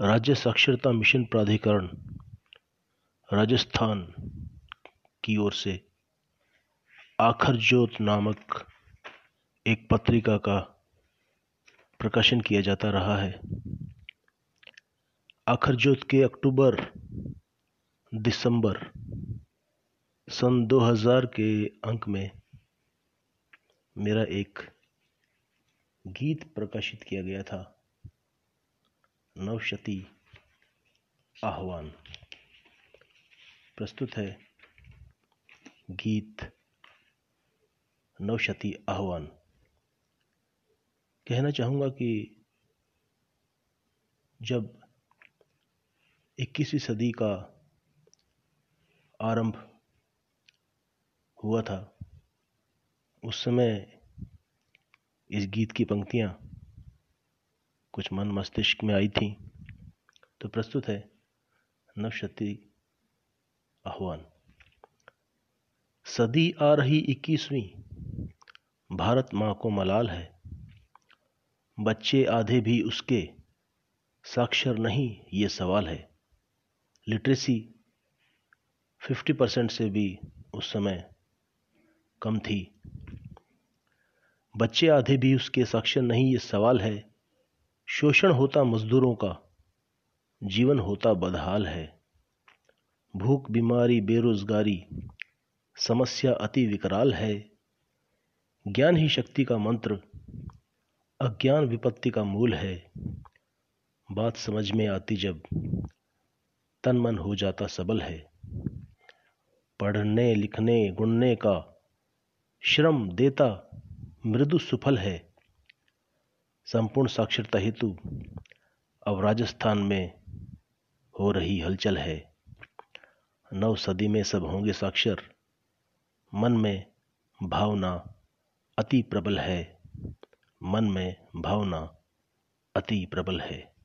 राज्य साक्षरता मिशन प्राधिकरण, राजस्थान की ओर से आखर ज्योत नामक एक पत्रिका का प्रकाशन किया जाता रहा है। आखर ज्योत के अक्टूबर, दिसंबर सन 2000 के अंक में मेरा एक गीत प्रकाशित किया गया था। नवशती आह्वान। प्रस्तुत है गीत नवशती आह्वान। कहना चाहूँगा कि जब 21वीं सदी का आरंभ हुआ था, उस समय इस गीत की पंक्तियाँ कुछ मन मस्तिष्क में आई थी तो प्रस्तुत है नवशती आह्वान। सदी आ रही इक्कीसवीं, भारत माँ को मलाल है। बच्चे आधे भी उसके, साक्षर नहीं ये सवाल है। लिटरेसी फिफ्टी परसेंट से भी उस समय कम थी। बच्चे आधे भी उसके, साक्षर नहीं ये सवाल है। शोषण होता मजदूरों का, जीवन होता बदहाल है। भूख, बीमारी, बेरोजगारी, समस्या अति विकराल है। ज्ञान ही शक्ति का मंत्र, अज्ञान विपत्ति का मूल है। बात समझ में आती जब तन मन हो जाता सबल है। पढ़ने, लिखने, गुणने का श्रम देता मृदु सुफल है। संपूर्ण साक्षरता हेतु अब राजस्थान में हो रही हलचल है। नव सदी में सब होंगे साक्षर। मन में भावना अति प्रबल है। मन में भावना अति प्रबल है।